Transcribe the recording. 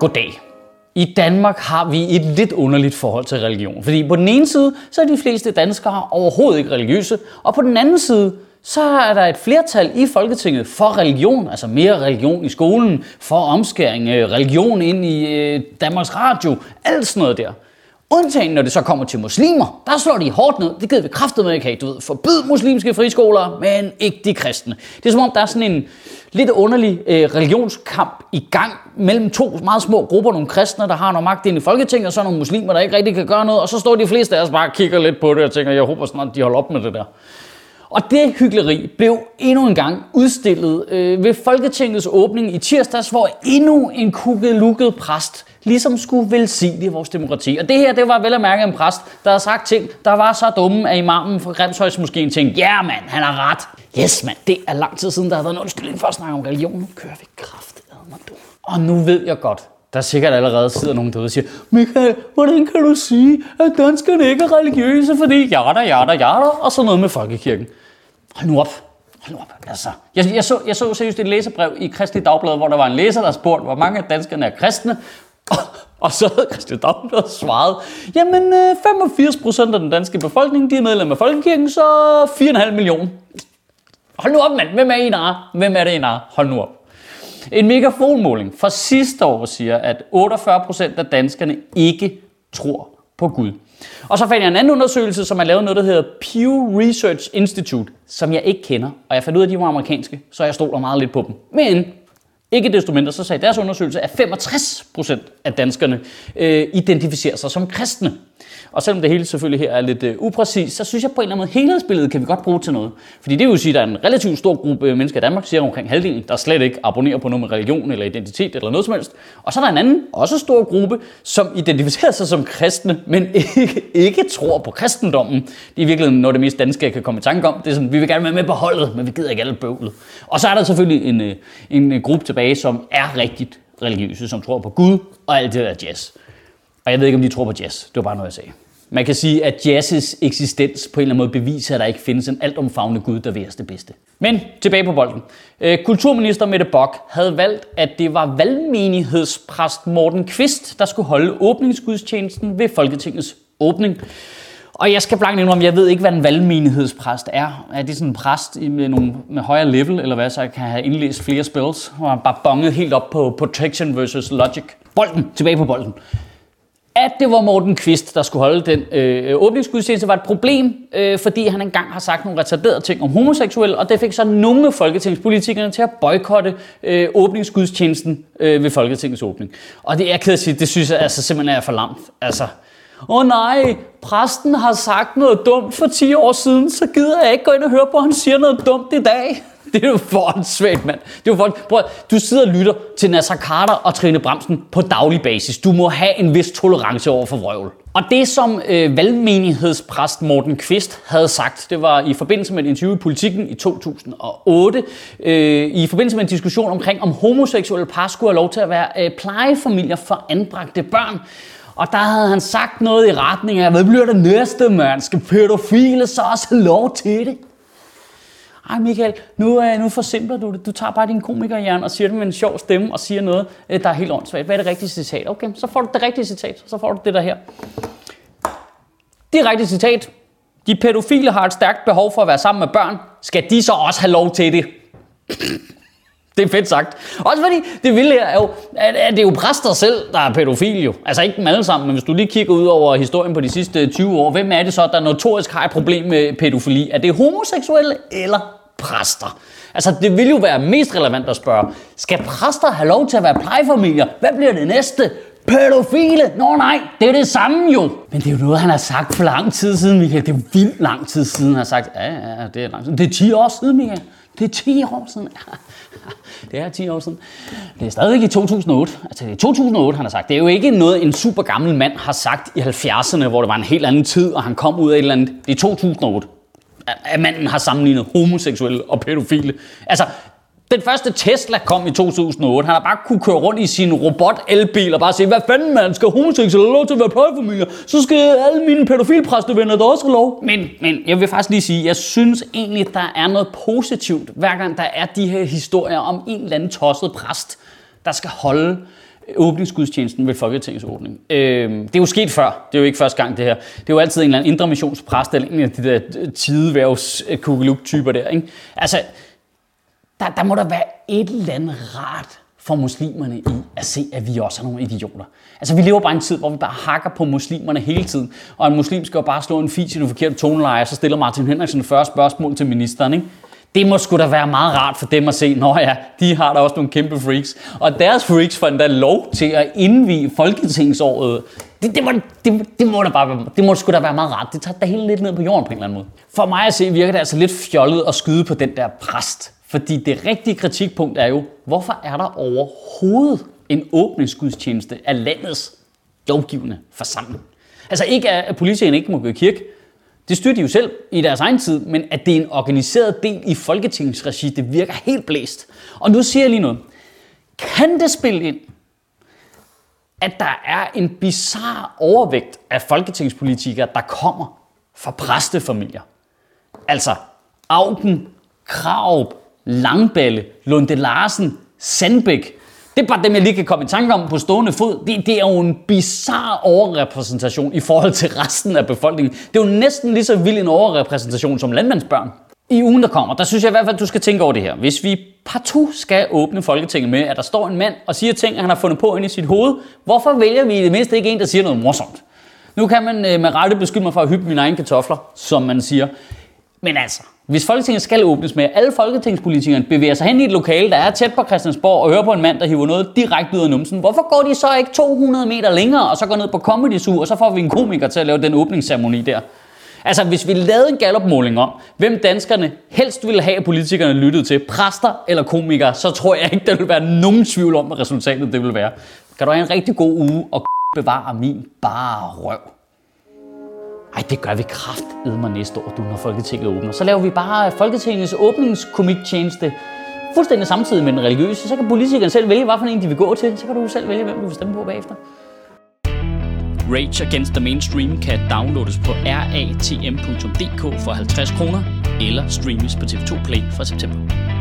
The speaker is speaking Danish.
Goddag. I Danmark har vi et lidt underligt forhold til religion. Fordi på den ene side, så er de fleste danskere overhovedet ikke religiøse, og på den anden side, så er der et flertal i Folketinget for religion, altså mere religion i skolen, for omskæring, øh, religion ind i øh, Danmarks Radio, alt sådan noget der. Undtagen når det så kommer til muslimer, der slår de hårdt ned. Det gider vi kraftet med ikke have. Du ved, forbyd muslimske friskoler, men ikke de kristne. Det er som om, der er sådan en lidt underlig øh, religionskamp i gang mellem to meget små grupper. Nogle kristne, der har noget magt inde i Folketinget, og så nogle muslimer, der ikke rigtig kan gøre noget. Og så står de fleste af os bare og kigger lidt på det og tænker, jeg håber snart, de holder op med det der. Og det hyggeleri blev endnu en gang udstillet øh, ved Folketingets åbning i tirsdags, hvor endnu en kukkelukket præst ligesom skulle velsigne vores demokrati. Og det her, det var vel at mærke en præst, der har sagt ting, der var så dumme, at imamen fra Grimshøjs måske tænkte, ja yeah, mand, han har ret. Yes mand, det er lang tid siden, der har været en undskyldning for at snakke om religion. Nu kører vi kraft du. Og nu ved jeg godt, der sikkert allerede sidder nogen derude og siger, Michael, hvordan kan du sige, at danskerne ikke er religiøse, fordi jada, jada, jada, og så noget med folkekirken. Hold nu op. Hold nu op. Altså, jeg, jeg, så, jeg så seriøst et læserbrev i Kristelig Dagblad, hvor der var en læser, der spurgte, hvor mange af danskerne er kristne. Og, og så havde Kristelig Dagblad svaret, jamen øh, 85 procent af den danske befolkning, de er medlem af Folkekirken, så 4,5 millioner. Hold nu op, mand. Hvem er I, af? Hvem er det I, af? Hold nu op. En megafonmåling fra sidste år siger, at 48% af danskerne ikke tror på Gud. Og så fandt jeg en anden undersøgelse, som er lavet noget, der hedder Pew Research Institute, som jeg ikke kender. Og jeg fandt ud af, at de var amerikanske, så jeg stoler meget lidt på dem. Men ikke desto mindre, så sagde deres undersøgelse, at 65% af danskerne øh, identificerer sig som kristne. Og selvom det hele selvfølgelig her er lidt øh, upræcist, så synes jeg på en eller anden måde, helhedsbilledet kan vi godt bruge til noget. Fordi det vil sige, at der er en relativt stor gruppe mennesker i Danmark, cirka omkring halvdelen, der slet ikke abonnerer på noget med religion eller identitet eller noget som helst. Og så er der en anden, også stor gruppe, som identificerer sig som kristne, men ikke, ikke tror på kristendommen. Det er i virkeligheden noget af det mest danske, jeg kan komme i tanke om. Det er sådan, vi vil gerne være med på holdet, men vi gider ikke alle bøvlet. Og så er der selvfølgelig en, øh, en øh, gruppe tilbage, som er rigtigt religiøse, som tror på Gud og alt det der jazz. Og jeg ved ikke, om de tror på jazz. Det var bare noget, jeg sagde. Man kan sige, at jazzes eksistens på en eller anden måde beviser, at der ikke findes en altomfavnende Gud, der vil det bedste. Men tilbage på bolden. Øh, kulturminister Mette Bock havde valgt, at det var valgmenighedspræst Morten Kvist, der skulle holde åbningsgudstjenesten ved Folketingets åbning. Og jeg skal blankt indrømme, jeg ved ikke, hvad en valgmenighedspræst er. Er det sådan en præst med, nogle, med højere level, eller hvad, så jeg kan have indlæst flere spells, og bare bonget helt op på protection versus logic. Bolden, tilbage på bolden at det var Morten Kvist, der skulle holde den øh, åbningsgudstjeneste, var et problem, øh, fordi han engang har sagt nogle retarderede ting om homoseksuelle, og det fik så nogle af folketingspolitikerne til at boykotte øh, åbningsgudstjenesten øh, ved Folketingets åbning. Og det er ked at sige, det synes jeg altså simpelthen er for lamt. Altså, åh oh nej, præsten har sagt noget dumt for 10 år siden, så gider jeg ikke gå ind og høre på, at han siger noget dumt i dag. Det er jo for svært, mand. Det er jo for, prøv, du sidder og lytter til Nasser Carter og Trine Bremsen på daglig basis. Du må have en vis tolerance over for vrøvl. Og det, som øh, valgmenighedspræst Morten Kvist havde sagt, det var i forbindelse med et interview i Politiken i 2008, øh, i forbindelse med en diskussion omkring, om homoseksuelle par skulle have lov til at være øh, plejefamilier for anbragte børn. Og der havde han sagt noget i retning af, hvad bliver det næste, mand? Skal pædofile så også have lov til det? Ej Michael, nu, øh, nu forsimpler du det. Du tager bare din komikerhjern og siger det med en sjov stemme og siger noget, øh, der er helt åndssvagt. Hvad er det rigtige citat? Okay, så får du det rigtige citat. Så får du det der her. Det rigtige citat. De pædofile har et stærkt behov for at være sammen med børn. Skal de så også have lov til det? Det er fedt sagt. Også fordi det vilde her er jo, at det er jo præster selv, der er pædofil jo. Altså ikke dem alle sammen, men hvis du lige kigger ud over historien på de sidste 20 år, hvem er det så, der notorisk har et problem med pædofili? Er det homoseksuelle eller præster? Altså det vil jo være mest relevant at spørge, skal præster have lov til at være plejefamilier? Hvad bliver det næste? Pædofile? Nå nej, det er det samme jo. Men det er jo noget, han har sagt for lang tid siden, Michael. Det er jo vildt lang tid siden, han har sagt. Ja, ja, det er lang tid. Det er 10 år siden, Michael. Det er 10 år siden. det er 10 år siden. Det er stadig i 2008. Altså det er 2008, han har sagt. Det er jo ikke noget, en super gammel mand har sagt i 70'erne, hvor det var en helt anden tid, og han kom ud af et eller andet. Det er 2008 at manden har sammenlignet homoseksuelle og pædofile. Altså, den første Tesla kom i 2008. Han har bare kunne køre rundt i sin robot-elbil og bare sige, hvad fanden man skal homoseksuelle lov til at være plejefamilier? Så skal alle mine pædofilpræstevenner der også have lov. Men, men jeg vil faktisk lige sige, jeg synes egentlig, der er noget positivt, hver gang der er de her historier om en eller anden tosset præst, der skal holde åbningsgudstjenesten ved Folketingets åbning. Øh, det er jo sket før. Det er jo ikke første gang, det her. Det er jo altid en eller anden indre missionspræst, eller en af de der tideværvs typer der. Ikke? Altså, der, der må der være et eller andet rart for muslimerne i at se, at vi også er nogle idioter. Altså, vi lever bare i en tid, hvor vi bare hakker på muslimerne hele tiden. Og en muslim skal jo bare slå en fis i den forkerte toneleje, så stiller Martin Henriksen første spørgsmål til ministeren, ikke? Det må sgu da være meget rart for dem at se, nå ja, de har da også nogle kæmpe freaks. Og deres freaks får endda lov til at indvige folketingsåret. Det, det, må, det, det, må da bare, det må sgu da være meget rart. Det tager da helt lidt ned på jorden på en eller anden måde. For mig at se virker det altså lidt fjollet at skyde på den der præst. Fordi det rigtige kritikpunkt er jo, hvorfor er der overhovedet en åbningsgudstjeneste af landets lovgivende forsamling? Altså ikke, at politikerne ikke må gå i kirke. Det styrer de jo selv i deres egen tid, men at det er en organiseret del i Folketingets regi, det virker helt blæst. Og nu siger jeg lige noget. Kan det spille ind, at der er en bizarre overvægt af folketingspolitikere, der kommer fra præstefamilier? Altså Augen, Kraup, Langballe, Lunde Larsen, Sandbæk. Det er bare dem, jeg lige kan komme i tanke om på stående fod. Det, det er jo en bizarre overrepræsentation i forhold til resten af befolkningen. Det er jo næsten lige så vild en overrepræsentation som landmandsbørn. I ugen, der kommer, der synes jeg i hvert fald, at du skal tænke over det her. Hvis vi partout skal åbne Folketinget med, at der står en mand og siger ting, han har fundet på inde i sit hoved, hvorfor vælger vi i det mindste ikke en, der siger noget morsomt? Nu kan man øh, med rette beskylde mig for at hyppe mine egne kartofler, som man siger. Men altså, hvis Folketinget skal åbnes med, at alle folketingspolitikerne bevæger sig hen i et lokale, der er tæt på Christiansborg, og hører på en mand, der hiver noget direkte ud af numsen, hvorfor går de så ikke 200 meter længere, og så går ned på Comedy Zoo, og så får vi en komiker til at lave den åbningsceremoni der? Altså, hvis vi lavede en gallopmåling om, hvem danskerne helst ville have, at politikerne lyttede til, præster eller komikere, så tror jeg ikke, der vil være nogen tvivl om, hvad resultatet det vil være. Kan du have en rigtig god uge og bevare min bare røv. Ej, det gør vi kraft mig næste år, du, når Folketinget åbner. Så laver vi bare Folketingets åbningskomiktjeneste fuldstændig samtidig med den religiøse. Så kan politikerne selv vælge, hvilken en de vil gå til. Så kan du selv vælge, hvem du vil stemme på bagefter. Rage Against the Mainstream kan downloades på ratm.dk for 50 kroner, eller streames på TV2 Play fra september.